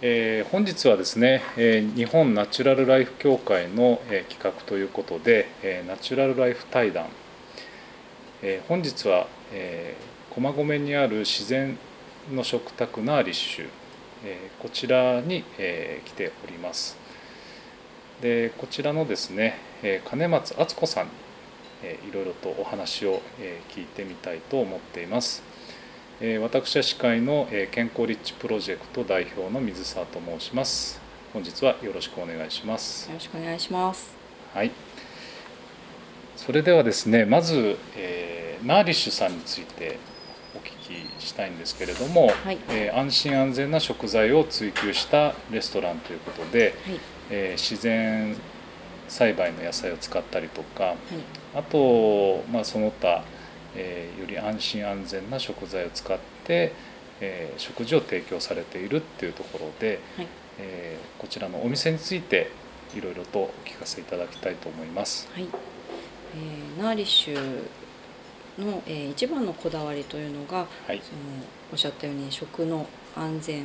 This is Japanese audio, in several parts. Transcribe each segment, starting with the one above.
えー、本日はですね、えー、日本ナチュラルライフ協会の、えー、企画ということで、えナチュラルライフ対談、え本日は、え駒込にある自然の食卓ナーリッシュ、えこちらに、え来ております。でこちらのですね、え金松敦子さんに、えいろいろとお話を、え聞いてみたいと思っています。私は司会の健康リッチプロジェクト代表の水沢と申します。本日はよろしくお願いします。よろしくお願いします。はい。それではですねまず、えー、ナーリッシュさんについてお聞きしたいんですけれども、はい、えー、安心安全な食材を追求したレストランということで、はい、えー、自然栽培の野菜を使ったりとか、はい、あと、まあ、その他えー、より安心安全な食材を使って、えー、食事を提供されているっていうところで、はい、えー、こちらのお店についていろいろとお聞かせいただきたいと思います。はいえー、ナーリッシュの、えー、一番のこだわりというのが、はい、そのおっしゃったように食の安全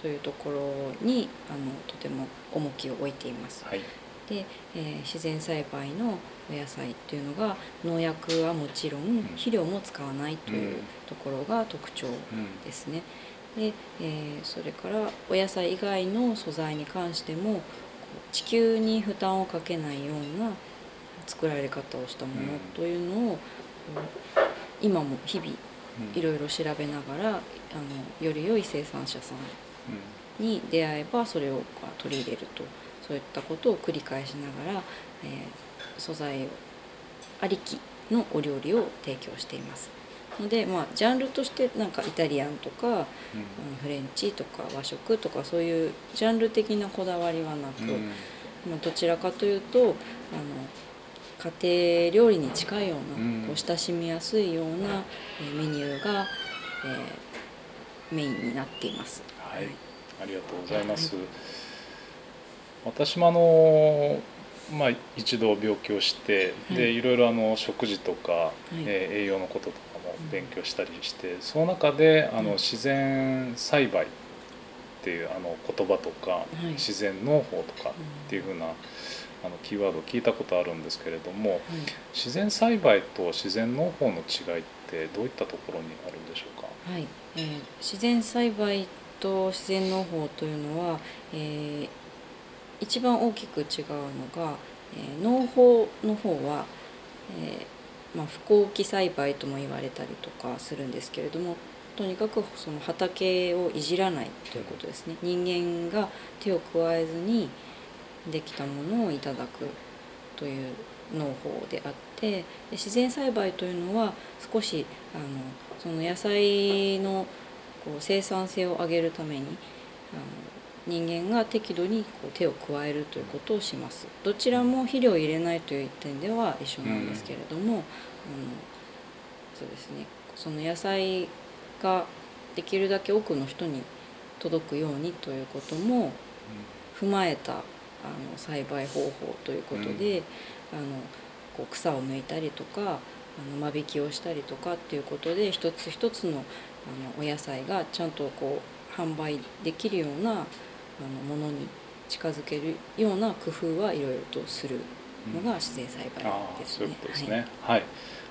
というところにあのとても重きを置いています。はいで、えー、自然栽培のお野菜っていうのが農薬はもちろん肥料も使わないというところが特徴ですね。で、えー、それからお野菜以外の素材に関しても地球に負担をかけないような作られ方をしたものというのを今も日々いろいろ調べながらあのより良い生産者さんに出会えばそれを取り入れると。そういったことを繰り返しながら、えー、素材ありきのお料理を提供しています。のでまあジャンルとしてなんかイタリアンとか、うん、フレンチとか和食とかそういうジャンル的なこだわりはなく、うん、まあ、どちらかというとあの家庭料理に近いような、うん、こう親しみやすいような、えメニューが、えー、メインになっています。はい、ありがとうございます。私もあのまあ、一度病気をして、はい、でいろいろあの食事とか、はい、えー、栄養のこととかも勉強したりして、その中であの自然栽培っていうあの言葉とか、はい、自然農法とかっていうふうな、あのキーワードを聞いたことあるんですけれども、自然栽培と自然農法の違いってどういったところにあるんでしょうか、はい。えー、自然栽培と自然農法というのは、えー一番大きく違うのが、えー、農法の方は、えーまあ、不耕起栽培とも言われたりとかするんですけれどもとにかくその畑をいじらないということですね。人間が手を加えずにできたものをいただくという農法であって自然栽培というのは少しあのその野菜のこう生産性を上げるためにあの人間が適度にこう手を加えるということをします。どちらも肥料を入れないという点では一緒なんですけれども、うん、そうですね。その野菜ができるだけ多くの人に届くようにということも踏まえたあの栽培方法ということで、あのこう草を抜いたりとかあの間引きをしたりとかっていうことで一つ一つのあのお野菜がちゃんとこう販売できるようなあのものに近づけるような工夫はいろいろとするのが自然栽培ですね。うん、そうですね。はい。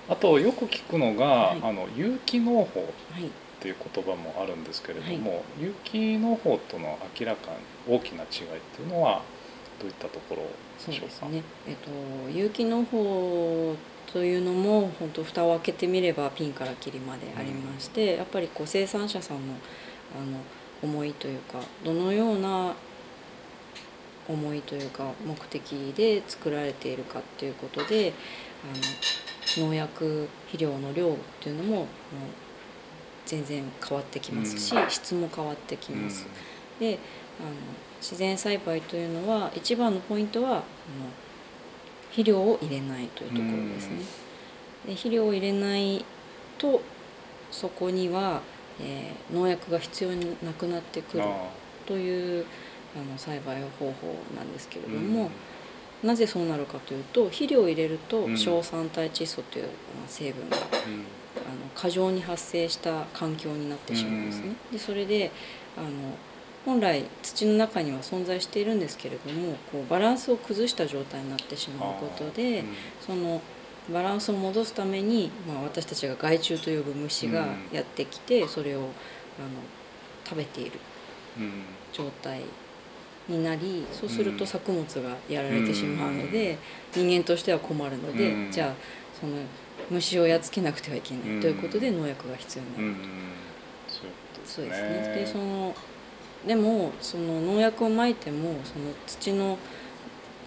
あとよく聞くのが、はい、あの有機農法っていう言葉もあるんですけれども、はい、有機農法との明らかに大きな違いっていうのはどういったところでしょうか？そうですね。えっと有機農法というのも本当蓋を開けてみればピンからキリまでありまして、うん、やっぱりこう生産者さんのあの思いというかどのような思いというか目的で作られているかっていうことであの農薬肥料の量っていうのも全然変わってきますし、質も変わってきます。であの自然栽培というのは一番のポイントはあの肥料を入れないというところですね。で肥料を入れないとそこにはえー、農薬が必要になくなってくるというあの栽培方法なんですけれども、うん、なぜそうなるかというと肥料を入れると硝酸体窒素という成分が、うん、あの過剰に発生した環境になってしまうんですね。でそれであの本来土の中には存在しているんですけれどもこうバランスを崩した状態になってしまうことで、そのバランスを戻すために、まあ、私たちが害虫と呼ぶ虫がやってきて、それをあの食べている状態になりそうすると作物がやられてしまうので、人間としては困るので、じゃあその虫をやっつけなくてはいけないということで農薬が必要になる。と。そうですね。でそのでもその農薬をまいてもその土の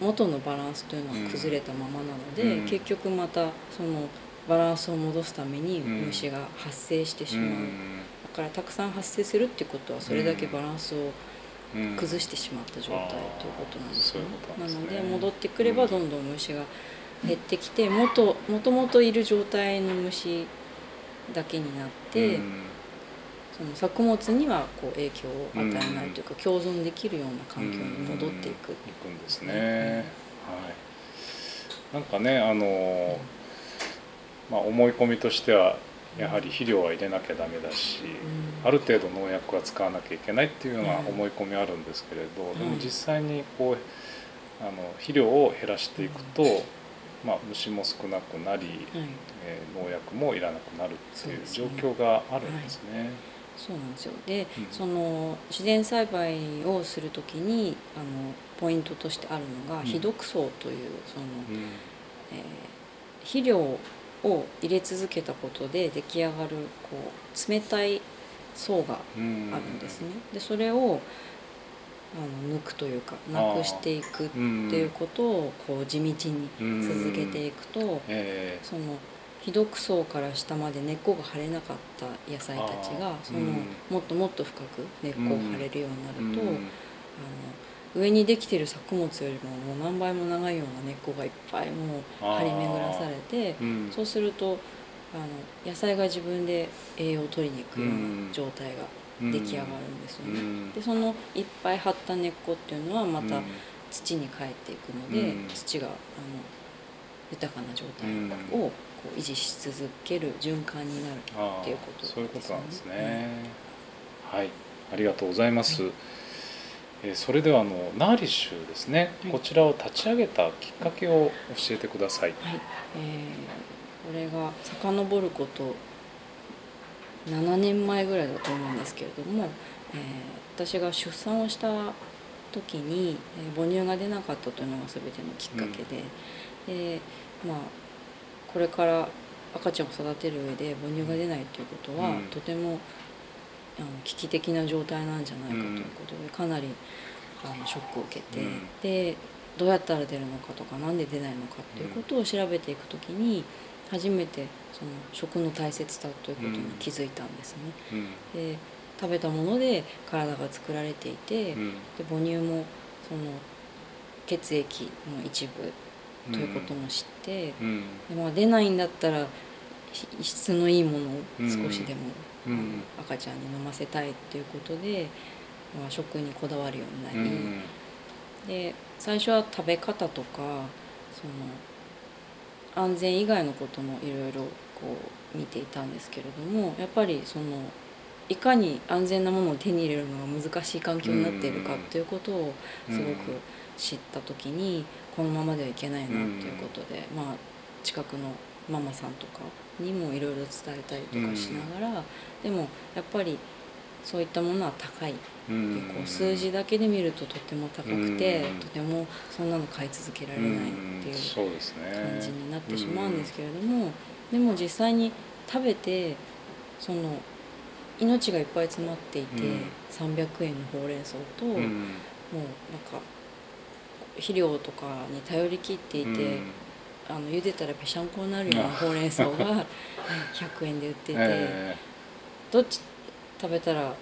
元のバランスというのは崩れたままなので、うん、結局またそのバランスを戻すために虫が発生してしまう、うん、だからたくさん発生するっていうことはそれだけバランスを崩してしまった状態ということなんですね。なので戻ってくればどんどん虫が減ってきてもともといる状態の虫だけになって、その作物にはこう影響を与えないというか、共存できるような環境に戻っていく。いくんですね。はい。なんかねあの、まあ、思い込みとしてはやはり肥料は入れなきゃダメだし、うん、ある程度農薬は使わなきゃいけないっていうような思い込みあるんですけれど、うん、でも実際にこうあの肥料を減らしていくと、まあ、虫も少なくなり、えー、農薬もいらなくなるっていう状況があるんですね。そうなんですよ。で、うん、その自然栽培をする時にあのポイントとしてあるのが、非毒層というその、うん、えー、肥料を入れ続けたことで出来上がるこう冷たい層があるんですね。でそれをあの抜くというかなくしていくっていうことをこう地道に続けていくと、そのひどく層から下まで根っこが張れなかった野菜たちがその、もっともっと深く根っこを張れるようになると、あの上にできてる作物よりももう何倍も長いような根っこがいっぱいもう張り巡らされて、そうするとあの野菜が自分で栄養を取りに行くような状態が出来上がるんですよね。でそのいっぱい張った根っこっていうのはまた土に帰っていくので、土があの豊かな状態をこう維持し続ける循環になるっていうことですね。そういうことなんですね。うん、はい、ありがとうございます。はい、えー、それではあのナーリッシュですね、はい、こちらを立ち上げたきっかけを教えてください。はい、えー、これが遡ること7年前ぐらいだと思うんですけれども、えー、私が出産をした時に、えー、母乳が出なかったというのが全てのきっかけで、うん、でまあこれから赤ちゃんを育てる上で母乳が出ないということは、うん、とてもあの危機的な状態なんじゃないかということで、かなりあのショックを受けて、うん、でどうやったら出るのかとか何で出ないのかっていうことを調べていく時に初めてその食の大切さということに気づいたんですね。で食べたもので体が作られていて、で母乳もその血液の一部ということも知って、うん、でまあ、出ないんだったら質のいいものを少しでも、うん、赤ちゃんに飲ませたいっていうことで、まあ、食にこだわるようになり、うん、で最初は食べ方とかその安全以外のこともいろいろこう見ていたんですけれどもやっぱりそのいかに安全なものを手に入れるのが難しい環境になっているかということをすごく知った時にこのままではいけないなということで、うん、まあ、近くのママさんとかにもいろいろ伝えたりとかしながら、うん、でもやっぱりそういったものは高い、うん、こう数字だけで見るととても高くて、とてもそんなの買い続けられないっていう感じになってしまうんですけれども、でも実際に食べてその命がいっぱい詰まっていて、300円のほうれん草と、もうなんか肥料とかに頼りきっていて、うん、あの茹でたらぺしゃんこになるようなほうれん草が 100円で売ってて、えー、どっち食べたら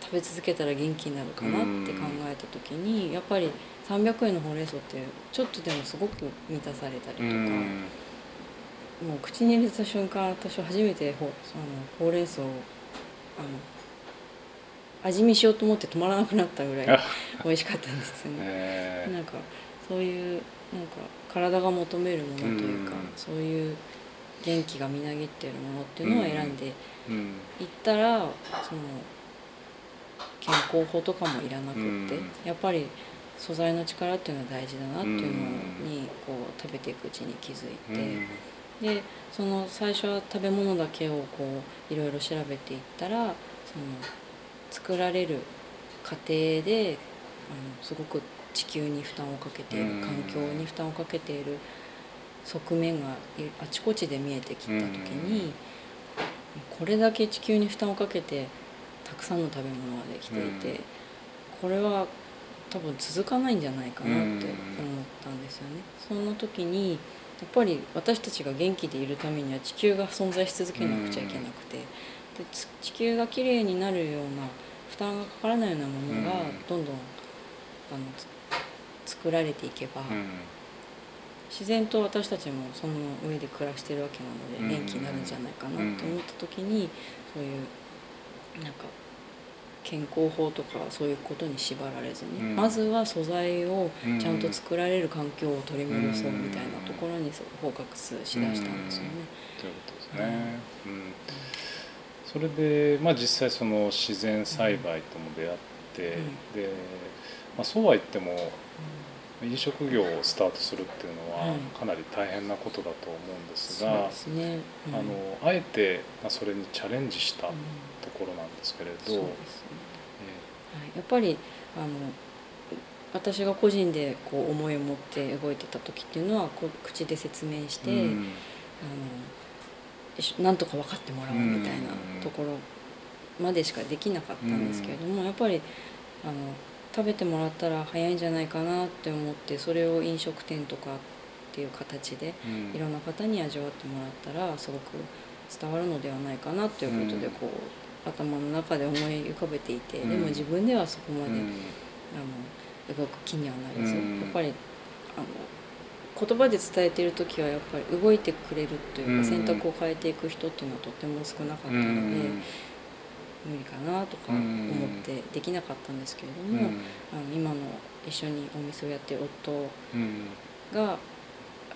食べ続けたら元気になるかなって考えた時にやっぱり300円のほうれん草ってちょっとでもすごく満たされたりとか、うん、もう口に入れた瞬間私は初めてほそのほうれん草味見しようと思って止まらなくなったぐらい美味しかったんですよね、えー、なんかそういうなんか体が求めるものというか、うん、そういう元気がみなぎっているものっていうのを選んでいったら、その健康法とかもいらなくって、うん。やっぱり素材の力っていうのは大事だなっていうのにこう食べていくうちに気づいて、でその最初は食べ物だけをこういろいろ調べていったらその作られる過程であのすごく地球に負担をかけているうん。環境に負担をかけている側面がいあちこちで見えてきた時にこれだけ地球に負担をかけてたくさんの食べ物ができていて、うん。これは多分続かないんじゃないかなって思っうんたんですよね。その時にやっぱり私たちが元気でいるためには地球が存在し続けなくちゃいけなくてでつ地球がきれいになるような負担がかからないようなものがうん。どんどんあのつ作られていけば、うん。自然と私たちもその上で暮らしてるわけなのでうん。元気になるんじゃないかなと思った時にそういうなんか健康法とかそういうことに縛られずに、うん。まずは素材をちゃんと作られる環境を取り戻そうみたいなところにフォーカスしだしたんですよね。ということですね。うん。それで、まあ、実際その自然栽培とも出会って、で、まあ、そうは言っても飲食業をスタートするっていうのははいかなり大変なことだと思うんですが、うん。あのあえて、まあ、それにチャレンジしたうんところなんですけれど、そうですね。はい、やっぱりあの私が個人でこう思いを持って動いてた時っていうのはこう口で説明して、うん。あのなんとか分かってもらおうみたいなところまでしかできなかったんですけれども、やっぱりあの食べてもらったら早いんじゃないかなって思ってそれを飲食店とかっていう形でうん。いろんな方に味わってもらったらすごく伝わるのではないかなということでうん。こう頭の中で思い浮かべていて、うん。でも自分ではそこまで、うん。あの動く気にはなれず、うん。やっぱりあの言葉で伝えている時はやっぱり動いてくれるというか、うん。選択を変えていく人っていうのはとても少なかったので、うん。無理かなとか思ってできなかったんですけれども、うん。あの今の一緒にお店をやってる夫うん。が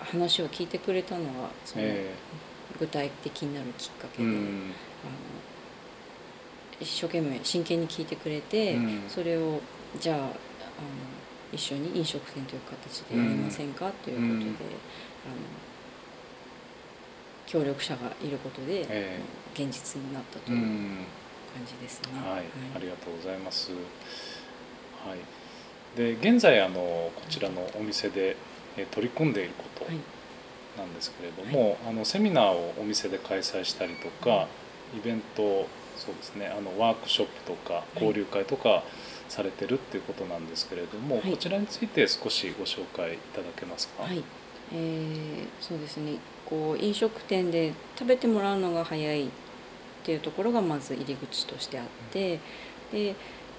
話を聞いてくれたのはそのえ具体的になるきっかえけで、あのうん一生懸命真剣に聞いてくれて、うん。それをじゃああの一緒に飲食店という形でやりませんか、ということで、うん。あの協力者がいることで、え現実になったとういうん感じですね。はい、ありがとうございます。はい。で現在あのこちらのお店でえー取り組んでいることはい。なんですけれども、あのセミナーをお店で開催したりとか、イベントそうですね。あのワークショップとか交流会とかされてるっていうことなんですけれども、はい。こちらについて少しご紹介いただけますか？はい、えーそうですね。こう飲食店で食べてもらうのが早いっていうところがまず入り口としてあってで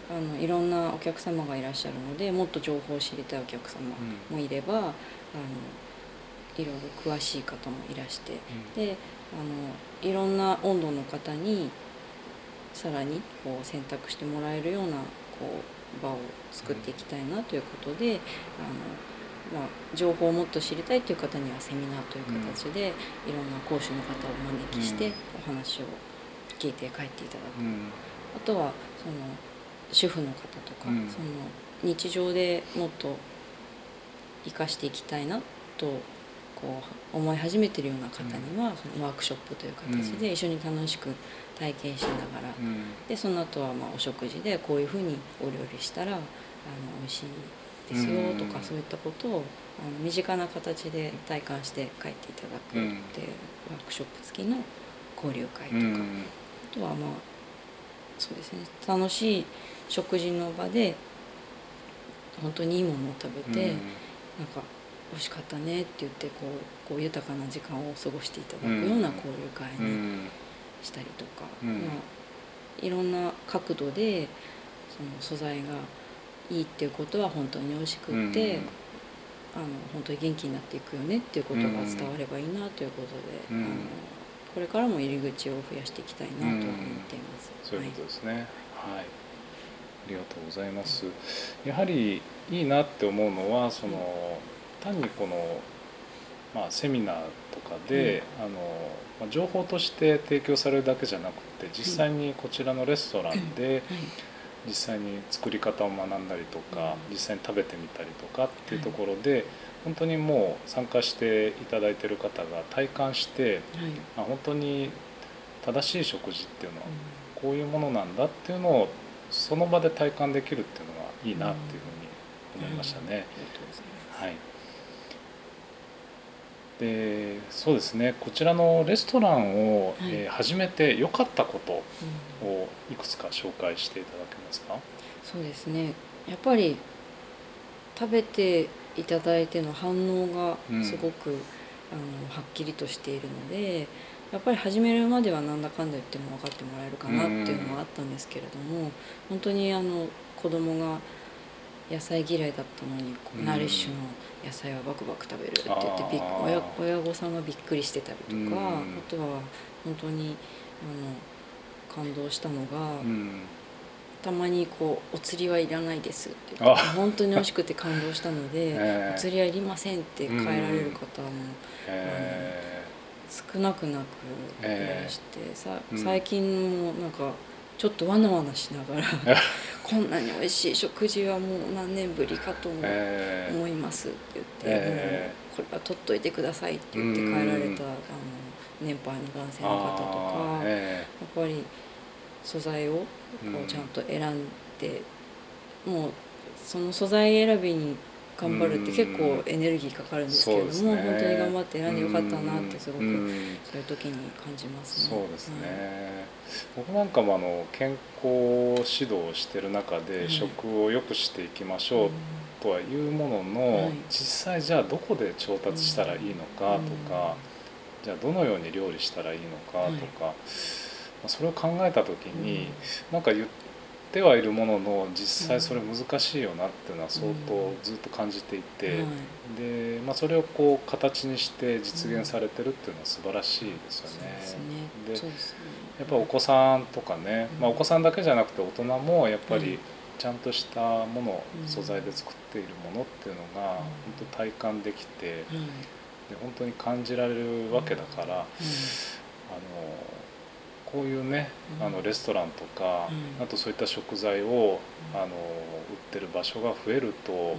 あのいろんなお客様がいらっしゃるのでもっと情報を知りたいお客様もいれば、あのいろいろ詳しい方もいらしてであのいろんな温度の方にさらにこう選択してもらえるようなこう場を作っていきたいなということで、あのまあ、情報をもっと知りたいという方にはセミナーという形で、いろんな講師の方をお招きしてうん。お話を聞いて帰っていただく、うん。あとはその主婦の方とか、うん。その日常でもっと生かしていきたいなとこう思い始めてるような方には、そのワークショップという形で一緒に楽しく体験しながら、うん。でその後はまあお食事でこういうふうにお料理したらあの美味しいですよとか、うん。そういったことをあの身近な形で体感して帰っていただくっていうワークショップ付きの交流会とか、うん。あとはまあそうですね楽しい食事の場で本当にいいものを食べて、なんか美味しかったねって言ってこうこう豊かな時間を過ごしていただくような交流会にうんしたりとか、うんまあ、いろんな角度でその素材がいいっていうことは本当に美味しくって、うんあの本当に元気になっていくよねっていうことが伝わればいいなということで、うんあのこれからも入り口を増やしていきたいなとは思っています。そういうことですね。はい。ありがとうございます。やはりいいなって思うのはその単にこのまあセミナーとかで、あのまあ情報として提供されるだけじゃなくて実際にこちらのレストランで、はい。実際に作り方を学んだりとか、実際に食べてみたりとかっていうところで、本当にもう参加していただいてる方が体感して、あ本当に正しい食事っていうのはこういうものなんだっていうのをその場で体感できるっていうのがいいなっていうふうに思いましたね。はいでそうですね。こちらのレストランを、はい、えー、始めて良かったことをいくつか紹介していただけますか、そうですね。やっぱり食べていただいての反応がすごく、うん、あのはっきりとしているのでやっぱり始めるまではなんだかんだ言っても分かってもらえるかなっていうのはあったんですけれども、うん、本当にあの子供が野菜嫌いだったのにこうナリッシュの野菜はバクバク食べるって言ってびっ親親御さんがびっくりしてたりとか、あとは本当にあの感動したのが、たまにこう「お釣りはいらないです」って言って本当に美味しくて感動したので「お釣りはいりません」って変えられる方も、少なくなくいらして、さ最近もなんかちょっとわなわなしながら こんなに美味しい食事はもう何年ぶりかと思いますって言って、えー、これは取っといてくださいって言って帰られたあの年配の男性の方とか、えー、やっぱり素材をこうちゃんと選んで、もうその素材選びに頑張るって結構エネルギーかかるんですけれども、ね、本当に頑張って選んでよかったなってすごくそういう時に感じますね。そうですね、はい、僕なんかもあの健康指導をしてる中で、食を良くしていきましょうとはいうものの、はい、実際じゃあどこで調達したらいいのかとか、じゃあどのように料理したらいいのかとか、それを考えた時に、うなんか言っててはいるものの実際それ難しいよなっていうのは相当ずっと感じていて、でまあ、それをこう形にして実現されてるっていうのは素晴らしいですよね。でやっぱお子さんとかね、まあ、お子さんだけじゃなくて大人もやっぱりちゃんとしたもの素材で作っているものっていうのが本当体感できて、で本当に感じられるわけだから、あのこういうねあのレストランとか、あとそういった食材をあの売ってる場所が増えると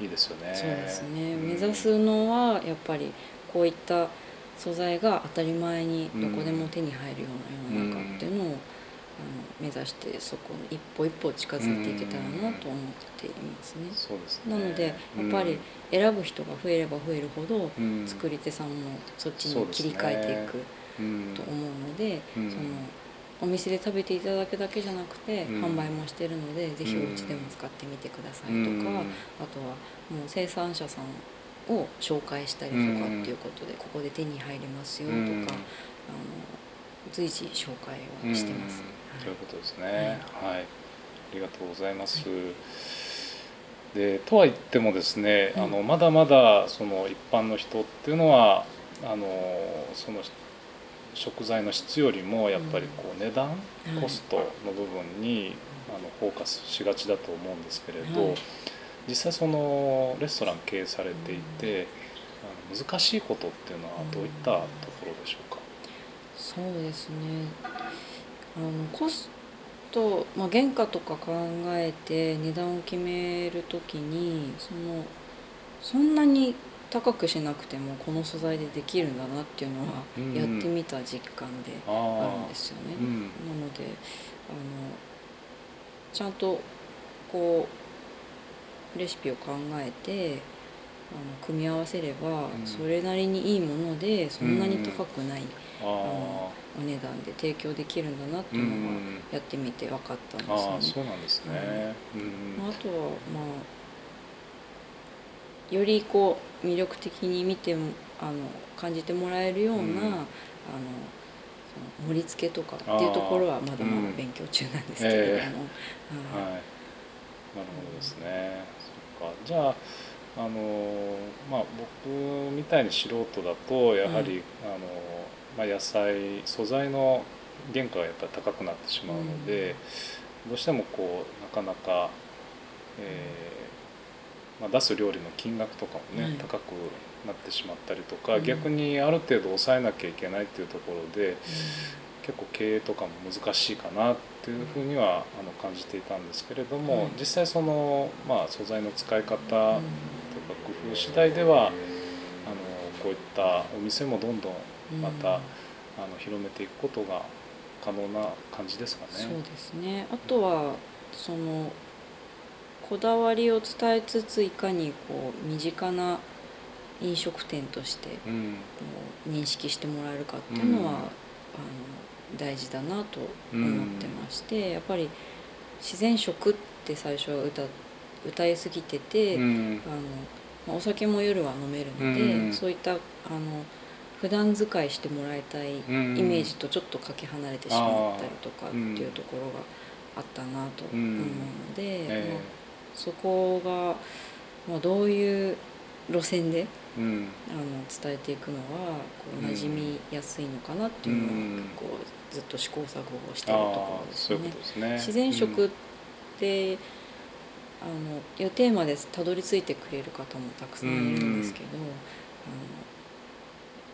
いいですよね。そうですね、目指すのはやっぱりこういった素材が当たり前にどこでも手に入るような世の中っていうのを、あの目指してそこに一歩一歩近づいていけたらなと思っていますね。そうですね。なのでやっぱり選ぶ人が増えれば増えるほど、作り手さんもそっちに切り替えていく。と思うので、そのお店で食べていただくだけじゃなくて、販売もしてるので是非お家でも使ってみてくださいとか、あとはもう生産者さんを紹介したりとかっていうことで、ここで手に入りますよとか、あの随時紹介はしてます。とい。うことですね、はい、はい、ありがとうございます。はいでとは言ってもですね、あのまだまだその一般の人っていうのはあのその食材の質よりもやっぱりこう値段、コストの部分にあのフォーカスしがちだと思うんですけれど、実際そのレストラン経営されていて、あの難しいことっていうのはどういったところでしょうか、そうですね。あのコスト、まあ、原価とか考えて値段を決める時にそのそんなに高くしなくてもこの素材でできるんだなっていうのはやってみた実感であるんですよね。うん、なのであのちゃんとこうレシピを考えてあの組み合わせれば、それなりにいいものでそんなに高くない、あのお値段で提供できるんだなっていうのはやってみて分かったんですね。あそうなんですね、あとはまあよりこう魅力的に見てもあの感じてもらえるような、うん、あの盛り付けとかっていうところはまだまだ勉強中なんですけれども、うん。えー、はい、なるほどですね。そっか。じゃああのまあ僕みたいに素人だとやはり、あのまあ、野菜素材の原価がやっぱり高くなってしまうので、どうしてもこうなかなか、えーまあ、出す料理の金額とかもね、はい、高くなってしまったりとか、うん、逆にある程度抑えなきゃいけないっていうところで、うん、結構経営とかも難しいかなっていうふうにはあの感じていたんですけれども、はい。実際その、まあ、素材の使い方とか工夫次第ではあのこういったお店もどんどんまた、あの広めていくことが可能な感じですかね。そうですね。あとはそのこだわりを伝えつついかにこう身近な飲食店として認識してもらえるかっていうのは、うん。あの大事だなと思ってまして、やっぱり自然食って最初は歌歌いすぎてて、うん。あのまあお酒も夜は飲めるので、うん。そういったあの普段使いしてもらいたいイうん。メージとちょっとかけ離れてしまったりとかっていうところがあったなと思うので、え。まあそこが、まあ、どういう路線でえうん。あの伝えていくのはこううん馴染みやすいのかなっていうのは、うん。こうずっと試行錯誤をしているとこあろあですね。そういうすね。自然食って、あのいうテーマでたどり着いてくれる方もたくさんいるんですけど、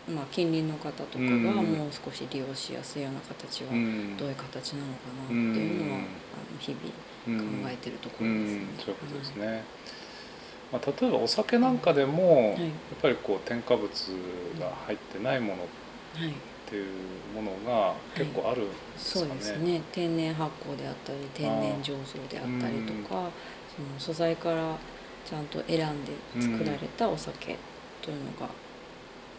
あのまあ、近隣の方とかがうん。もう少し利用しやすいような形はうん。どういう形なのかなっていうのは、うん。あの日うん々考えてるとこうんろですね。そういうことですね。まあ、例えばお酒なんかでも、はいやっぱりこう添加物が入ってないものっはい、ていうものが結構あるんですかね。そうですね天然発酵であったり天然醸造であったりとか、その素材からちゃんと選んで作られたお酒というのが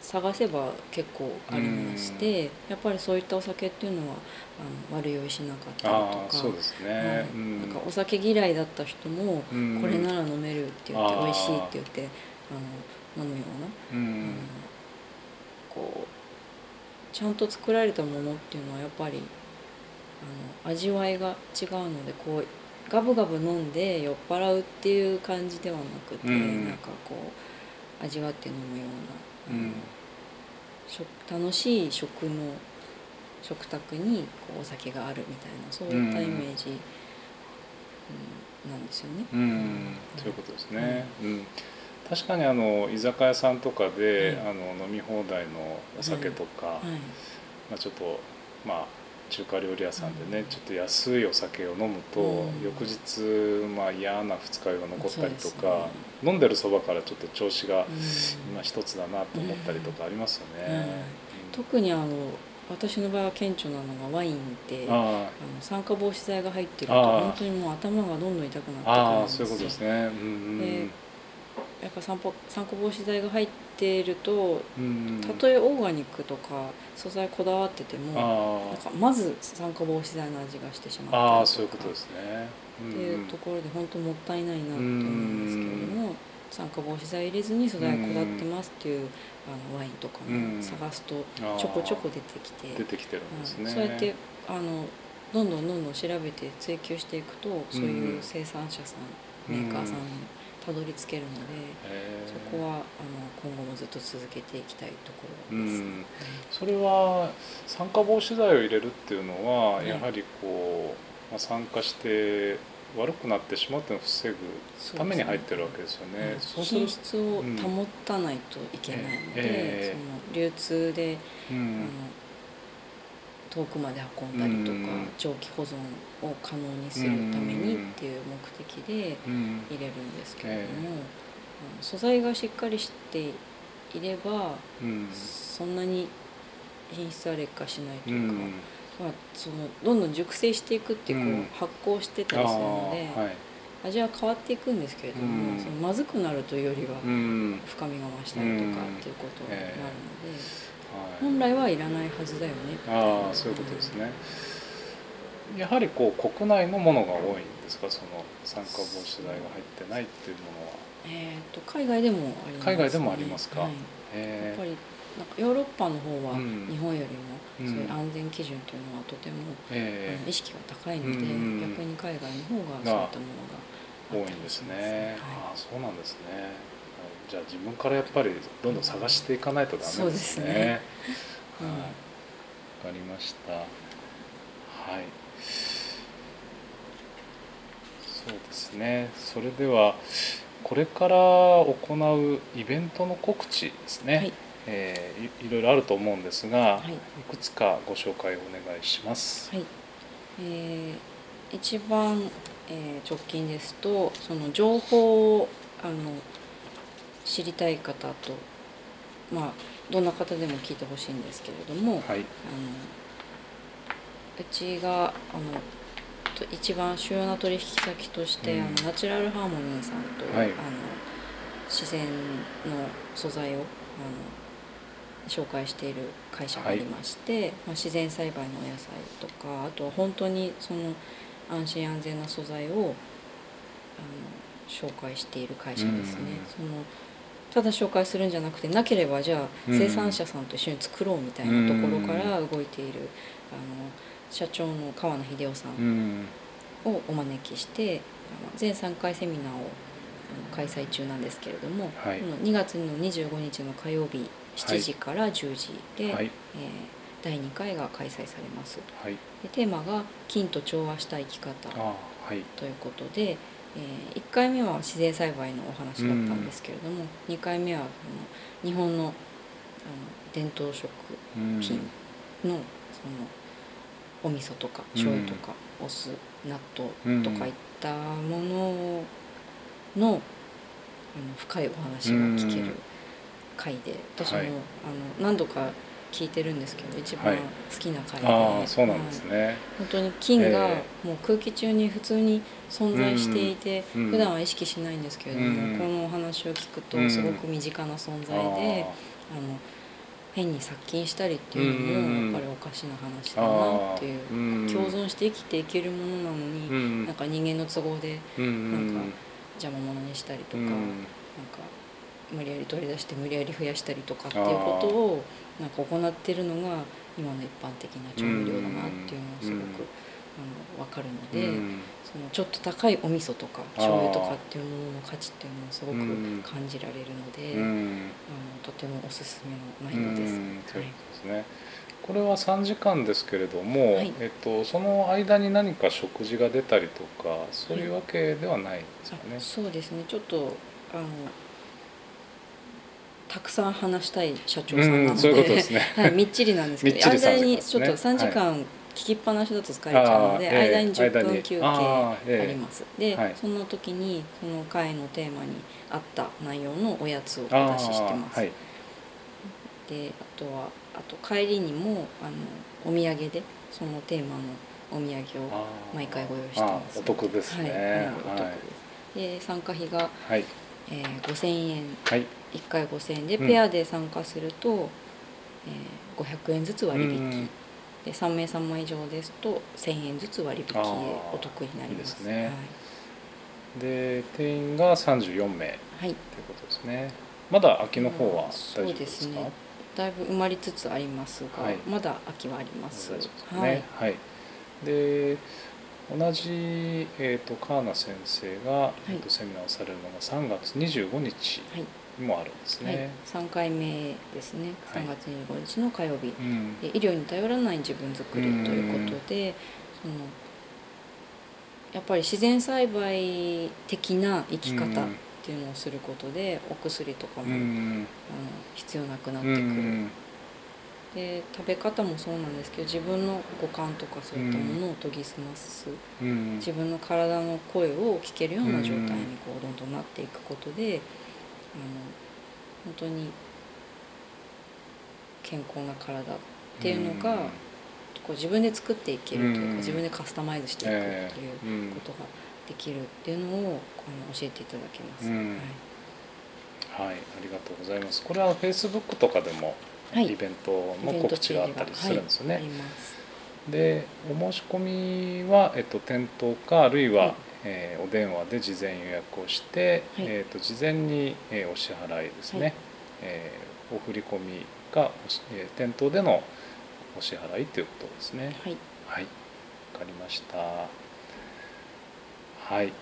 探せば結構ありまして、やっぱりそういったお酒っていうのはあの悪酔いしなかったりとかそうですね。なんかお酒嫌いだった人も、うん。これなら飲めるって言って美味しいって言ってあの飲むようなうん。こうちゃんと作られたものっていうのはやっぱりあの味わいが違うのでこうガブガブ飲んで酔っ払うっていう感じではなくて、うん。なんかこう味わって飲むような、うん。食楽しい食の食卓にこうお酒があるみたいなそういったイメージ、うんなんですよね。うん。そういうことですね。うん。確かにあの居酒屋さんとかで、はい。あの飲み放題のお酒とか、はい。まあ、ちょっとまあ中華料理屋さんでね、うんちょっと安いお酒を飲むと、うん。翌日、まあ、嫌な二日酔いが残ったりとか、で飲んでるそばからちょっと調子がうん。今一つだなと思ったりとかありますよね。うんうん。特にあの私の場合は顕著なのがワインってあ。あの酸化防止剤が入ってると本当にもう頭がどんどん痛くなってくるんですよ。あそういうことですね。うん。でやっぱ酸化酸化防止剤が入っているとたとえオーガニックとか素材こだわっててもあなんかまず酸化防止剤の味がしてしまったりとあかああそういうことですね。っていうところで本当もったいないなと思うんですけれども酸化防止剤入れずに素材こだわってますっていうあのワインとかうん。も探すとちょこちょこ出てきて出てきてるんですね。はいそうやってあのどんどんどんどん調べて追求していくとそういう生産者さん、うんメーカーさんにたどり着けるので、そこはあの今後もずっと続けていきたいところです、うん、それは酸化防止剤を入れるっていうのは、はい。やはりこう、まあ、酸化して悪くなってしまうっていうのを防ぐために入ってるわけですよね。はい。そうする品質を保たないといけないので、ええ。その流通で、あのうん遠くまで運んだりとか、うん。長期保存を可能にするためにっていう目的でうん。入れるんですけれども、素材がしっかりしていればうん。そんなに品質は劣化しないとういうか、ん。まあ、そのどんどん熟成していくっていうこう、うん。発酵してたりするので、味は変わっていくんですけれども、うん。そのまずくなるというよりはうん。深みが増したりとかっていうことになるので、はい本来はいらないはずだよね。ああそういうことですね。やはりこう国内のものが多いんですか？その酸化防止剤が入ってないっていうものは。えー、と海外でもあります、ね、海外でもありますか？はい、やへっぱりなんかヨーロッパの方はうん。日本よりうん。もそういう安全基準というのはとても、意識が高いので、うん。逆に海外の方がそういったものが多いんですね。はああそうなんですね。はいじゃあ自分からやっぱりどんどん探していかないとダメですね。すねはい、わうんかりました。はい。そうですね。それではこれから行うイベントの告知ですね。はいえーいいろいろあると思うんですが、はいいくつかご紹介をお願いします。はい、えー一番、えー直近ですとその情報をあの知りたい方とまあどんな方でも聞いてほしいんですけれども、はい、あのうちがあのと一番主要な取引先として、うん。あのナチュラルハーモニーさんという、はい。あの自然の素材をあの紹介している会社がありまして、まあ、自然栽培のお野菜とかあとは本当にその安心安全な素材をあの紹介している会社ですね。そのただ紹介するんじゃなくてなければじゃあうん。生産者さんと一緒に作ろうみたいなところから動いているあの社長の川野秀夫さうん。ん、をお招きして全3回セミナーを開催中なんですけれども、はい。この2月の25日の火曜日7時から10時で、はい、えー第2回が開催されます。はい、でテーマが「菌と調和した生き方あ」ー、はい、ということで、え1回目は自然栽培のお話だったんですけれども、2回目はあの日本のあの伝統食うん。品のそのお味噌とか醤油とかお酢納豆とかいったもののあの深いお話が聞ける回で私も、はい。あの何度か聞いてるんですけど一番はい。好きな回で、ああ、そうなんですはい。ね。本当に菌がえもう空気中に普通に存在していて、うん普段は意識しないんですけれども、うんこのお話を聞くとうん。すごく身近な存在で、あの変に殺菌したりっていうのうんもやっぱりおかしな話だなっていう、共存して生きていけるものなのに、うんなんか人間の都合でうん。なんか邪魔者にしたりとか、うん。なんか無理やり取り出して無理やり増やしたりとかっていうことをなんか行ってるのが今の一般的な調味料だなっていうのをすごく、うんあの分かるので、うんそのちょっと高いお味噌とか醤油とかっていうものの価値っていうのをすごくうん感じられるので、うん。あのとてもおすすめの内容です。うん。というはい。ことですね。これは3時間ですけれども、はい。えっと、その間に何か食事が出たりとかそういうわけではないですかね。あ。そうですね。ちょっとあのたくさん話したい社長さんなので、うんそうね。はい、みっちりなんですけどみっちり3時間間にちょっと3時間聞きっぱなしだと疲れちゃうので、間に10間に。分休憩あります、で、はい。その時にその会のテーマに合った内容のおやつをおあ出ししてます、ーはいであとはあと帰りにもあのお土産でそのテーマのお土産を毎回ご用意してます。お得ですね。はい、お得です、で参加費が、はい。えー、5000円はい1回5000円でうん。ペアで参加すると、えー500円ずつ割引、うんで3名様以上ですと1000円ずつ割引あー。お得になります。いいですね。で定員が34名。はい、はいということですね。まだ秋の方はうん。大そう丈夫でか？ですすね。だいぶ埋まりつつありますが、はい。まだ秋はあります。すかはい。ね。はい。で同じえっ、と川名先生が、い。えっとセミナーをされるのが3月25日。はい。にもあるんですはい。ね。、3回目ですね。はい。3月25日の火曜日、うん。で医療に頼らない自分づくりということでそのやっぱり自然栽培的な生き方っていうのをすることでお薬とかも、うんあの必要なくなってうくる、んで食べ方もそうなんですけど自分の五感とかそういったものを研ぎ澄ます、うん自分の体の声を聞けるような状態にこうどんどんなっていくことで、本当に健康な体っていうのが、こう自分で作っていけるというか、うん自分でカスタマイズしていくということができるっていうのをあの教えていただけます。うんはいはい、ありがとうございます。これはフェイスブックとかでもはいイベントの告知があったりするんですよね。はい。でお申し込みは、えっと、店頭かあるいは、はいえーお電話で事前予約をして、はいえっと事前に、えーお支払いですね、はいえーお振り込みが、えー店頭でのお支払いということですね。はい。はい、わかりました。はい。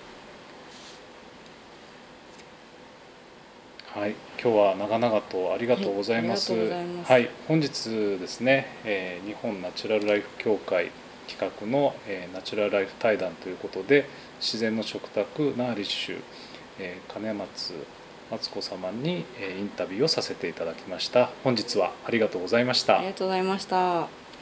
はい、今日は長々とありがとうございます。はいありがとうございますはい、本日ですね、えー日本ナチュラルライフ協会企画の、えーナチュラルライフ対談ということで、自然の食卓ナーリッシュ、えー金松敦子様にえインタビューをさせていただきました本日はありがとうございましたありがとうございました。